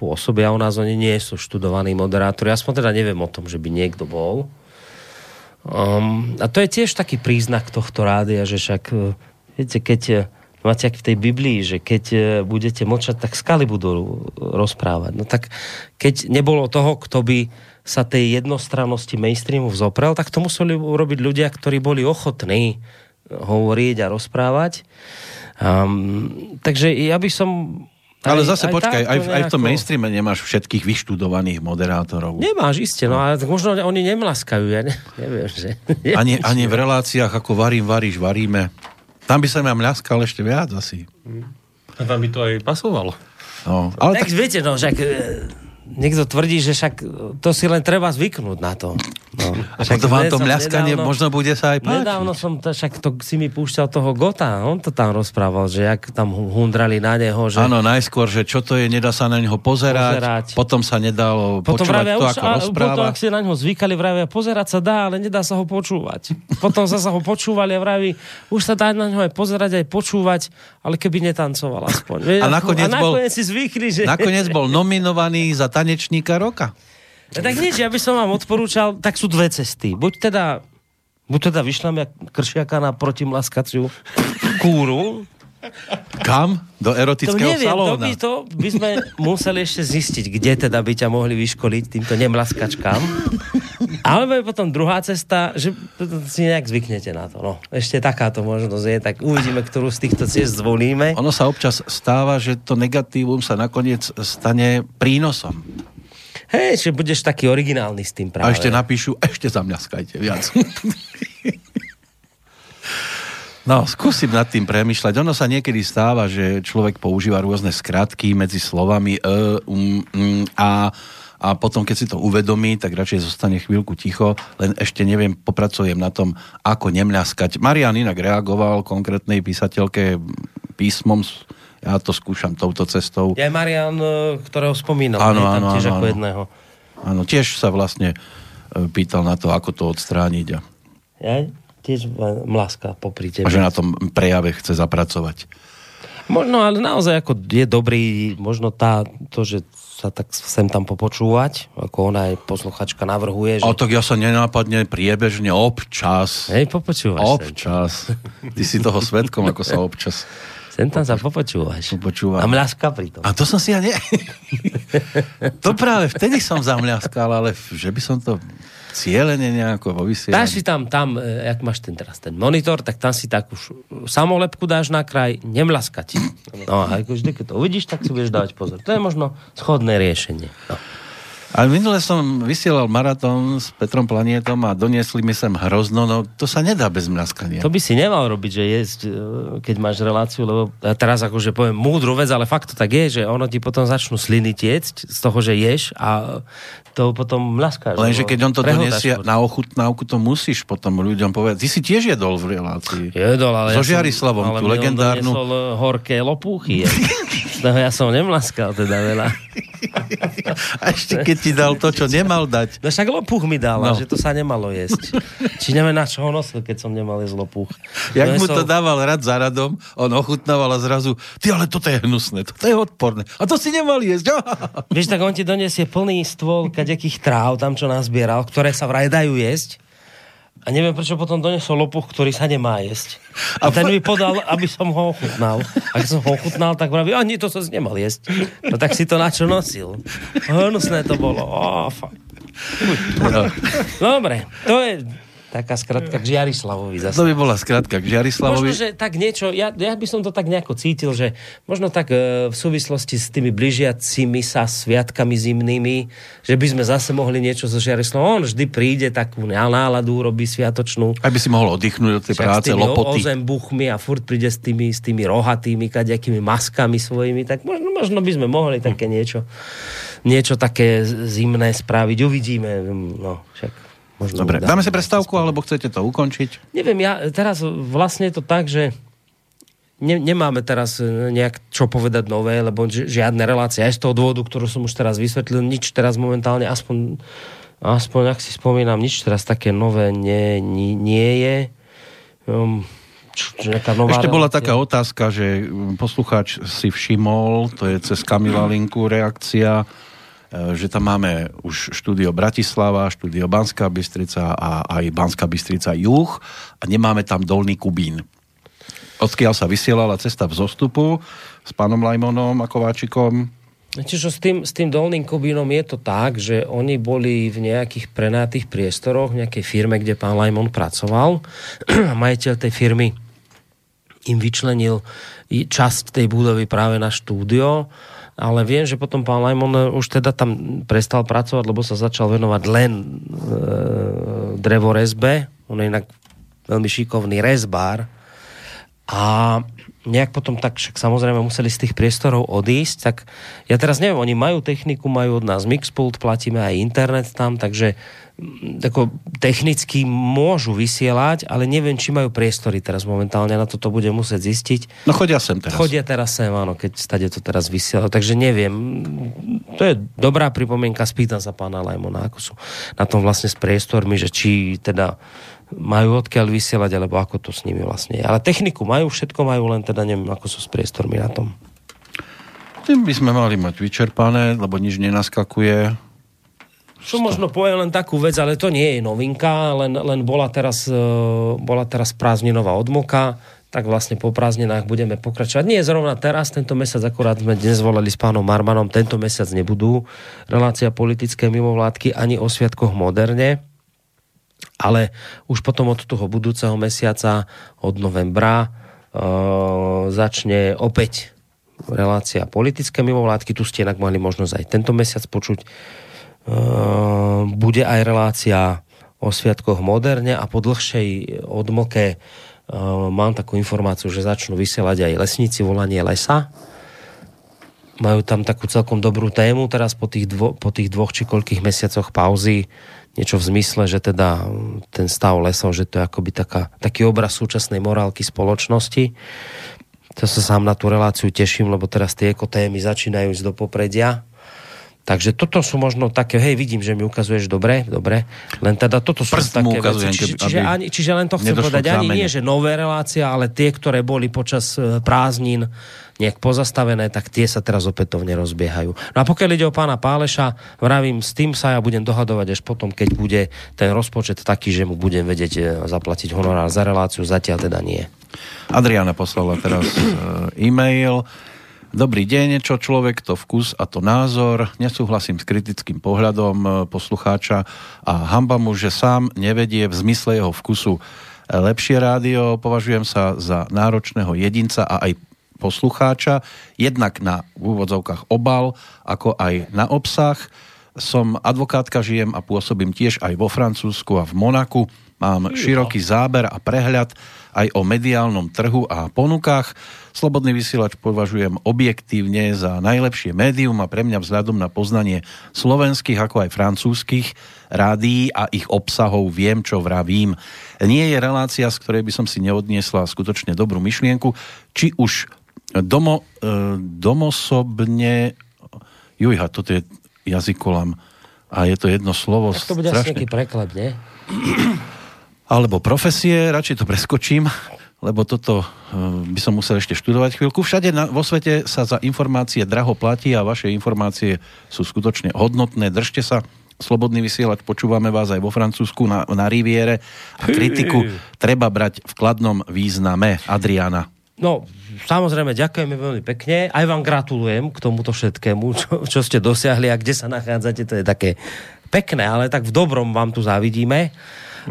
pôsobia u nás, oni nie sú študovaní moderátori. Aspoň teda neviem o tom, že by niekto bol. Um, a to je tiež taký príznak tohto rádia, že však, e, viete, keď máte v tej Biblii, že keď e, budete močať, tak skaly budú rozprávať. No tak keď nebolo toho, kto by sa tej jednostrannosti mainstreamu vzoprel, tak to museli urobiť ľudia, ktorí boli ochotní hovoriť a rozprávať. Um, takže ja by som ale zase aj počkaj, aj, aj v tom mainstreame nemáš všetkých vyštudovaných moderátorov. Nemáš, iste, no ale možno oni nemlaskajú, ja ne, neviem, že... Ani, ani v reláciách ako varím, varíš, varíme. Tam by sa ma mľaskal ešte viac asi. A tam by to aj pasovalo. No, ale tak, tak... viete, no, že niekto tvrdí, že však to si len treba zvyknúť na to. No. A však to vám to mľaskanie nedávno, možno bude sa aj páčiť. Nedávno som, to, však to si mi púšťal toho Gota, on to tam rozprával, že jak tam hundrali na neho. Že... Áno, najskôr, že čo to je, nedá sa na neho pozerať, pozerať. potom sa nedalo potom počúvať vravia, to, ako už, rozpráva. Potom, ak si na neho zvykali, vravia, pozerať sa dá, ale nedá sa ho počúvať. Potom sa sa ho počúvali a vraví, už sa dá na neho aj pozerať, aj počúvať, ale keby netancoval aspoň. A nakoniec, a nakoniec bol, si zvykli, že... Nakoniec bol nominovaný za tanečníka roka. No tak nič, ja by som vám odporúčal, tak sú dve cesty. Buď teda, buď teda vyšlem kršiaka na protimlaskaciu kúru, kam? Do erotického to neviem, salóna? To by, to by sme museli ešte zistiť, kde teda by ťa mohli vyškoliť týmto nemlaskačkám. Alebo je potom druhá cesta, že si nejak zvyknete na to. No, ešte takáto možnosť je, tak uvidíme, ktorú z týchto ciest zvolíme. Ono sa občas stáva, že to negatívum sa nakoniec stane prínosom. Hej, že budeš taký originálny s tým práve. A ešte napíšu, ešte zamňaskajte viac. No, skúsim nad tým premyšľať. Ono sa niekedy stáva, že človek používa rôzne skratky medzi slovami e, um, um, a a potom, keď si to uvedomí, tak radšej zostane chvíľku ticho, len ešte neviem, popracujem na tom, ako nemľaskať. Marian inak reagoval konkrétnej písateľke písmom ja to skúšam touto cestou. Je Marian, e, ktorého spomínal. Áno, áno, tiež áno, ako áno. jedného. Áno, tiež sa vlastne e, pýtal na to, ako to odstrániť. A... Ja tiež mlaska popri tebe. A že na tom prejave chce zapracovať. Možno, ale naozaj ako je dobrý, možno tá, to, že sa tak sem tam popočúvať, ako ona aj posluchačka navrhuje. Že... A tak ja sa nenápadne priebežne občas. Hej, popočúvaš. Občas. Ty si toho svetkom, ako sa občas Sem tam sa popočúvaš. Popočúvam. A mľaska pri tom. A to som si ja ne... to práve vtedy som zamľaskal, ale že by som to cieľene nejako vo vysielaní. Dáš si tam, tam, e, jak máš ten teraz ten monitor, tak tam si takú samolepku dáš na kraj, nemlaskať. No a ako vždy, keď to uvidíš, tak si budeš dávať pozor. To je možno schodné riešenie. No. Ale minule som vysielal maratón s Petrom Planietom a doniesli mi sem hrozno, no to sa nedá bez mľaskania. To by si nemal robiť, že jesť, e, keď máš reláciu, lebo ja teraz akože poviem múdru vec, ale fakt to tak je, že ono ti potom začnú sliny tiecť z toho, že ješ a to potom mľaskáš. Lenže keď on to donesie potom. na ochutnávku, to musíš potom ľuďom povedať. Ty si tiež jedol v relácii. Jedol, ale So ja Žiarislavom, tú legendárnu. e, horké lopúchy. toho ja som nemlaskal teda veľa. A ešte keď ti dal to, čo nemal dať. No však lopúch mi dal, No. no. že to sa nemalo jesť. Či neviem, na čo ho nosil, keď som nemal jesť lopúch. Jak mu Donesol- to dával rad za radom, on ochutnával a zrazu, ty ale toto je hnusné, toto je odporné. A to si nemal jesť. Vieš, tak on ti donesie plný stôl kadekých tráv, tam čo nazbieral, ktoré sa vraj dajú jesť. A neviem, prečo potom donesol lopuch, ktorý sa nemá jesť. A ten mi podal, aby som ho ochutnal. A keď som ho ochutnal, tak vraví, a nie, to som nemal jesť. No tak si to na čo nosil. Hnusné to bolo. Ó, fakt. Dobre, to je taká skratka k Žiarislavovi zase. To by bola skratka k Žiarislavovi. Možno, že tak niečo, ja, ja by som to tak nejako cítil, že možno tak e, v súvislosti s tými blížiacimi sa sviatkami zimnými, že by sme zase mohli niečo so Žiarislavom. On vždy príde takú náladu, robí sviatočnú. Aby si mohol oddychnúť od tej Však práce, s tými lopoty. ozembuchmi a furt príde s tými, s tými rohatými, kaďakými maskami svojimi, tak možno, možno by sme mohli také niečo, niečo také zimné spraviť. Uvidíme. No, však možno Dobre, dáme si prestávku, alebo chcete to ukončiť? Neviem, ja teraz vlastne je to tak, že ne, nemáme teraz e, nejak čo povedať nové, lebo ži- žiadne relácie, aj z toho dôvodu, ktorú som už teraz vysvetlil, nič teraz momentálne, aspoň, aspoň ak si spomínam, nič teraz také nové nie, nie, nie je. Um, čo, Ešte bola relácia. taká otázka, že mm, poslucháč si všimol, to je cez Kamila Linku reakcia, že tam máme už štúdio Bratislava, štúdio Banská Bystrica a aj Banská Bystrica Juh a nemáme tam Dolný Kubín. Odkiaľ sa vysielala cesta v zostupu s pánom Lajmonom a Kováčikom. Čiže s tým, s tým dolným Kubínom je to tak, že oni boli v nejakých prenátých priestoroch, v nejakej firme, kde pán Lajmon pracoval. Majiteľ tej firmy im vyčlenil časť tej budovy práve na štúdio, ale viem, že potom pán Lajmon už teda tam prestal pracovať, lebo sa začal venovať len e, drevorezbe. On je inak veľmi šikovný rezbár. A nejak potom tak však samozrejme museli z tých priestorov odísť, tak ja teraz neviem, oni majú techniku, majú od nás Mixpult, platíme aj internet tam, takže ako technicky môžu vysielať, ale neviem, či majú priestory teraz momentálne, na toto budem musieť zistiť. No chodia sem teraz. Chodia teraz sem, áno, keď stade to teraz vysiela. Takže neviem. To je dobrá pripomienka, spýtam sa pána Lajmona, ako sú na tom vlastne s priestormi, že či teda majú odkiaľ vysielať, alebo ako to s nimi vlastne je. Ale techniku majú, všetko majú, len teda neviem, ako sú s priestormi na tom. Tým by sme mali mať vyčerpané, lebo nič nenaskakuje. Čo možno poviem len takú vec, ale to nie je novinka, len, len bola, teraz, e, bola teraz prázdninová odmoka, tak vlastne po prázdninách budeme pokračovať. Nie zrovna teraz, tento mesiac akurát sme dnes volali s pánom Marmanom, tento mesiac nebudú relácia politické mimovládky ani o sviatkoch moderne, ale už potom od toho budúceho mesiaca, od novembra, e, začne opäť relácia politické mimovládky. Tu ste inak mali možnosť aj tento mesiac počuť. E, bude aj relácia o sviatkoch moderne a po dlhšej odmoke e, mám takú informáciu, že začnú vysielať aj lesníci volanie lesa. Majú tam takú celkom dobrú tému teraz po tých, dvo, po tých dvoch či koľkých mesiacoch pauzy niečo v zmysle, že teda mm, ten stav lesov, že to je akoby taká, taký obraz súčasnej morálky spoločnosti. To sa sám na tú reláciu teším, lebo teraz tie ekotémy začínajú ísť do popredia. Takže toto sú možno také, hej, vidím, že mi ukazuješ dobre, dobre, len teda toto sú Prst také ukazujem, veci. Čiže, čiže, ani, čiže len to chcem povedať, ani nie, že nové relácie, ale tie, ktoré boli počas e, prázdnin, nejak pozastavené, tak tie sa teraz opätovne rozbiehajú. No a pokiaľ ide o pána Páleša, vravím, s tým sa ja budem dohadovať až potom, keď bude ten rozpočet taký, že mu budem vedieť e, zaplatiť honorár za reláciu, zatiaľ teda nie. Adriana poslala teraz e, e-mail. Dobrý deň, čo človek, to vkus a to názor. Nesúhlasím s kritickým pohľadom e, poslucháča a hamba mu, že sám nevedie v zmysle jeho vkusu lepšie rádio. Považujem sa za náročného jedinca a aj poslucháča, jednak na úvodzovkách obal, ako aj na obsah. Som advokátka, žijem a pôsobím tiež aj vo Francúzsku a v Monaku. Mám široký záber a prehľad aj o mediálnom trhu a ponukách. Slobodný vysielač považujem objektívne za najlepšie médium a pre mňa vzhľadom na poznanie slovenských ako aj francúzskych rádií a ich obsahov viem, čo vravím. Nie je relácia, z ktorej by som si neodniesla skutočne dobrú myšlienku, či už domo, e, domosobne jujha, toto je jazykolam a je to jedno slovo. Tak to bude strašne... asi nejaký preklad, nie? Alebo profesie, radšej to preskočím, lebo toto eh, by som musel ešte študovať chvíľku. Všade na, vo svete sa za informácie draho platí a vaše informácie sú skutočne hodnotné. Držte sa, Slobodný vysielač, počúvame vás aj vo Francúzsku na, na Riviere a kritiku treba brať v kladnom význame. Adriana. No, samozrejme, ďakujeme veľmi pekne. Aj vám gratulujem k tomuto všetkému, čo, čo ste dosiahli a kde sa nachádzate. To je také pekné, ale tak v dobrom vám tu závidíme.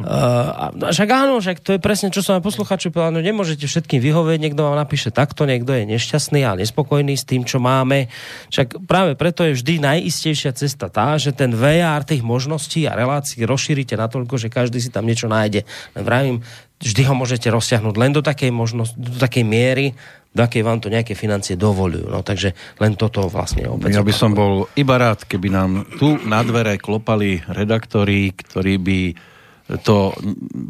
Uh, však áno, však to je presne, čo som aj posluchaču povedal, no nemôžete všetkým vyhovieť, niekto vám napíše takto, niekto je nešťastný a nespokojný s tým, čo máme. Však práve preto je vždy najistejšia cesta tá, že ten VR tých možností a relácií rozšírite natoľko, že každý si tam niečo nájde. Vravím, vždy ho môžete rozťahnuť len do takej, možnosti, do takej miery, do akej vám to nejaké financie dovolujú. No, takže len toto vlastne opäť. Ja by som bol iba rád, keby nám tu na dvere klopali redaktori, ktorí by to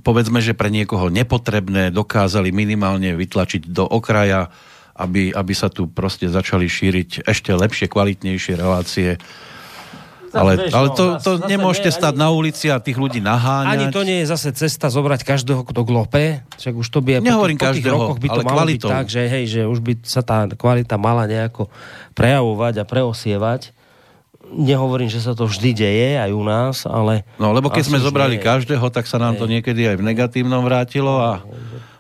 povedzme, že pre niekoho nepotrebné dokázali minimálne vytlačiť do okraja, aby, aby sa tu proste začali šíriť ešte lepšie, kvalitnejšie relácie. Ale, ale no, to, to nemôžete stať na ulici a tých ľudí naháňať. Ani to nie je zase cesta zobrať každého, kto glope. Však už to by Nehovorím po, tých, po tých rokoch by to malo kvalitou. byť tak, že, hej, že už by sa tá kvalita mala nejako prejavovať a preosievať nehovorím, že sa to vždy deje aj u nás, ale... No, lebo keď sme zobrali každého, tak sa nám to niekedy aj v negatívnom vrátilo a,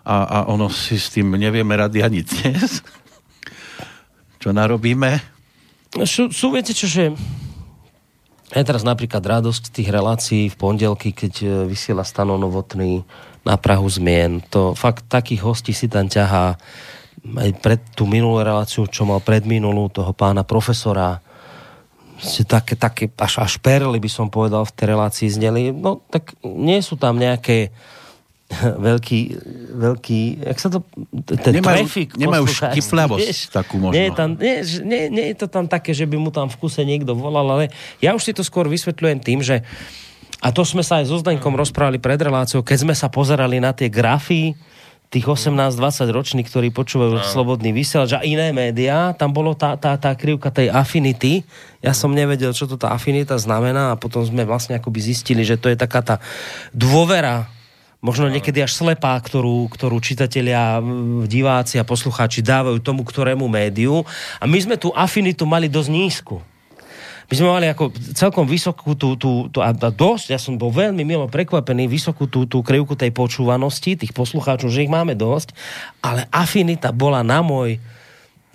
a, a ono si s tým nevieme rady ani dnes. Čo narobíme? Sú, sú viete čo, že je teraz napríklad radosť tých relácií v pondelky, keď e, vysiela Stano Novotný na Prahu zmien. To fakt takých hostí si tam ťahá aj pred tú minulú reláciu, čo mal predminulú toho pána profesora také, také až, až perly by som povedal v tej relácii zneli. No tak nie sú tam nejaké veľký, veľký, jak sa to, ten nemajú, trafik nemajú štiplavosť takú možno. Nie je, tam, nie, nie, nie je to tam také, že by mu tam v kuse niekto volal, ale ja už si to skôr vysvetľujem tým, že a to sme sa aj so Zdeňkom rozprávali pred reláciou, keď sme sa pozerali na tie grafy, tých 18-20 ročných, ktorí počúvajú no. slobodný vysielač a iné médiá, tam bolo tá, tá, tá krivka tej affinity. Ja som nevedel, čo to tá afinita znamená a potom sme vlastne akoby zistili, že to je taká tá dôvera možno niekedy až slepá, ktorú, ktorú čitatelia, diváci a poslucháči dávajú tomu, ktorému médiu. A my sme tú afinitu mali dosť nízku my sme mali ako celkom vysokú tú, tú, tú a dosť, ja som bol veľmi milo prekvapený, vysokú tú, tú krivku tej počúvanosti, tých poslucháčov, že ich máme dosť, ale afinita bola na môj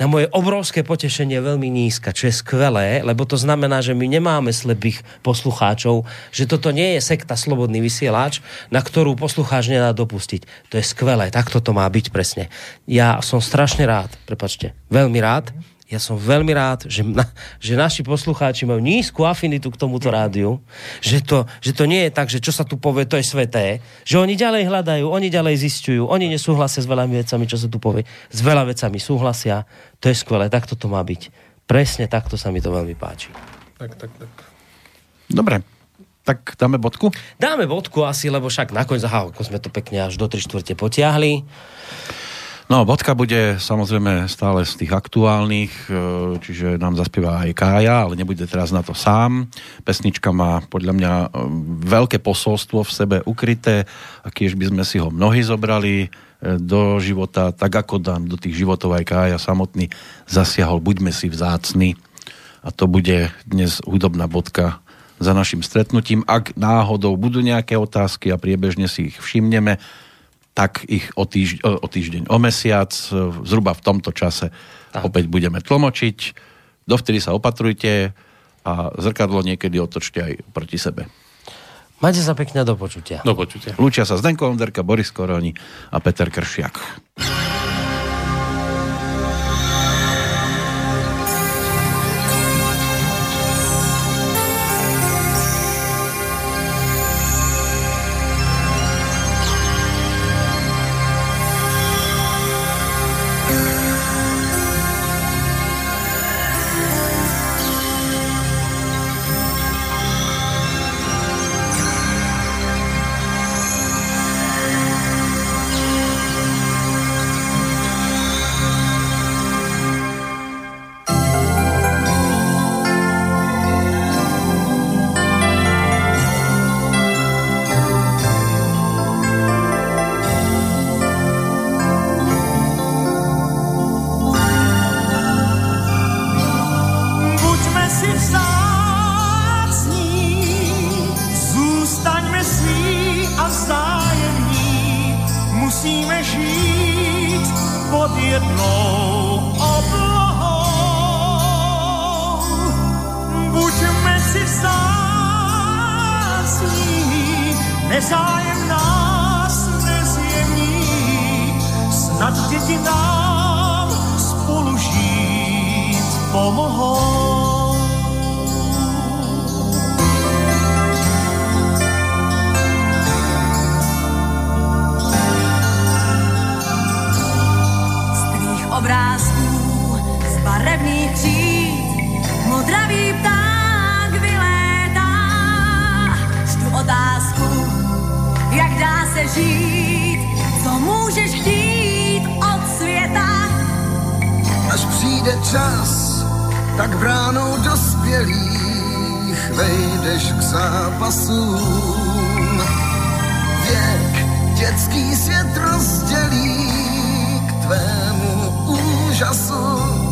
na moje obrovské potešenie veľmi nízka, čo je skvelé, lebo to znamená, že my nemáme slepých poslucháčov, že toto nie je sekta slobodný vysielač, na ktorú poslucháč nedá dopustiť. To je skvelé, takto to má byť presne. Ja som strašne rád, prepačte, veľmi rád, ja som veľmi rád, že, na, že naši poslucháči majú nízku afinitu k tomuto rádiu, že to, že to nie je tak, že čo sa tu povie, to je sveté, že oni ďalej hľadajú, oni ďalej zistujú, oni nesúhlasia s veľa vecami, čo sa tu povie, s veľa vecami súhlasia, to je skvelé, takto to má byť. Presne takto sa mi to veľmi páči. Tak, tak, tak. Dobre, tak dáme bodku? Dáme bodku asi, lebo však nakoniec, aha, ako sme to pekne až do 3 čtvrte potiahli. No, bodka bude samozrejme stále z tých aktuálnych, e, čiže nám zaspieva aj Kája, ale nebude teraz na to sám. Pesnička má podľa mňa e, veľké posolstvo v sebe ukryté a kiež by sme si ho mnohí zobrali. do života, tak ako Dan do tých životov aj Kája samotný zasiahol. Buďme si vzácni. A to bude dnes hudobná bodka za našim stretnutím. Ak náhodou budú nejaké otázky a priebežne si ich všimneme, tak ich o, týždeň, o týždeň, o mesiac, zhruba v tomto čase tak. opäť budeme tlmočiť. Dovtedy sa opatrujte a zrkadlo niekedy otočte aj proti sebe. Majte sa pekne do počutia. Do počutia. Lúčia sa Zdenko Onderka, Boris Koroni a Peter Kršiak. musíme žít pod jednou oblohou. Buďme si zásní, nezájem nás nezjemní, snad děti nám spolu žít pomohou. zdravý pták vylétá. Čtu otázku, jak dá se žít, co můžeš chtít od světa. Až přijde čas, tak bránou dospělých vejdeš k zápasům. Věk dětský svět rozdělí k tvému úžasu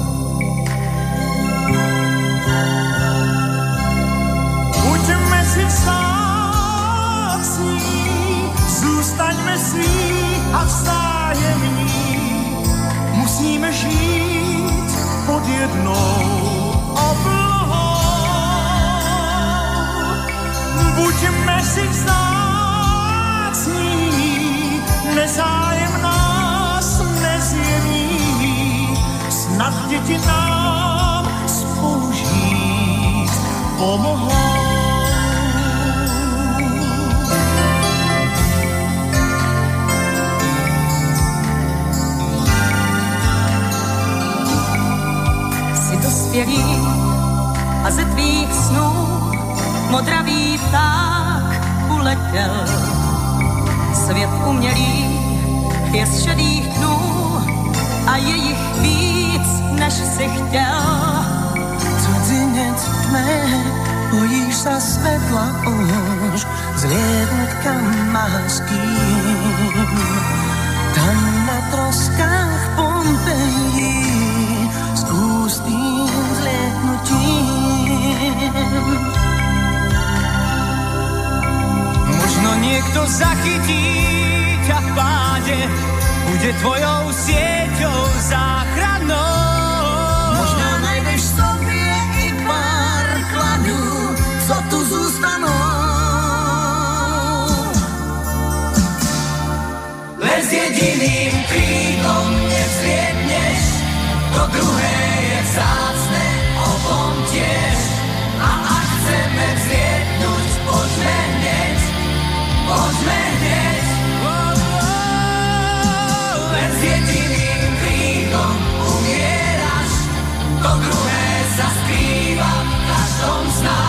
Buďme si vzácní, zůstaňme si a vzájemní. Musíme žít pod jednou oblohou. Buďme si vzácní, nezájem nás nezjemní, snad děti nás pomohlo. Jsi dospělý a ze tvých snů modravý pták uletěl. Svět umělý je z šedých dnů a je jich víc, než si chtěl. Cudzinec v mé bojíš sa svetla už, zvietka má s kým. Tam na troskách Pompeji s pustým zlietnutím. Možno niekto zachytí ťa v páde, bude tvojou sieťou záchrannou. zůstanou. Bez s jediným kríkom nevzliedneš, to druhé je vzácne, o tom tiež. A ak chceme vzliednúť, poďme hneď, poďme hneď. Len s jediným kríkom umieraš, to druhé sa skrýva v každom znaku.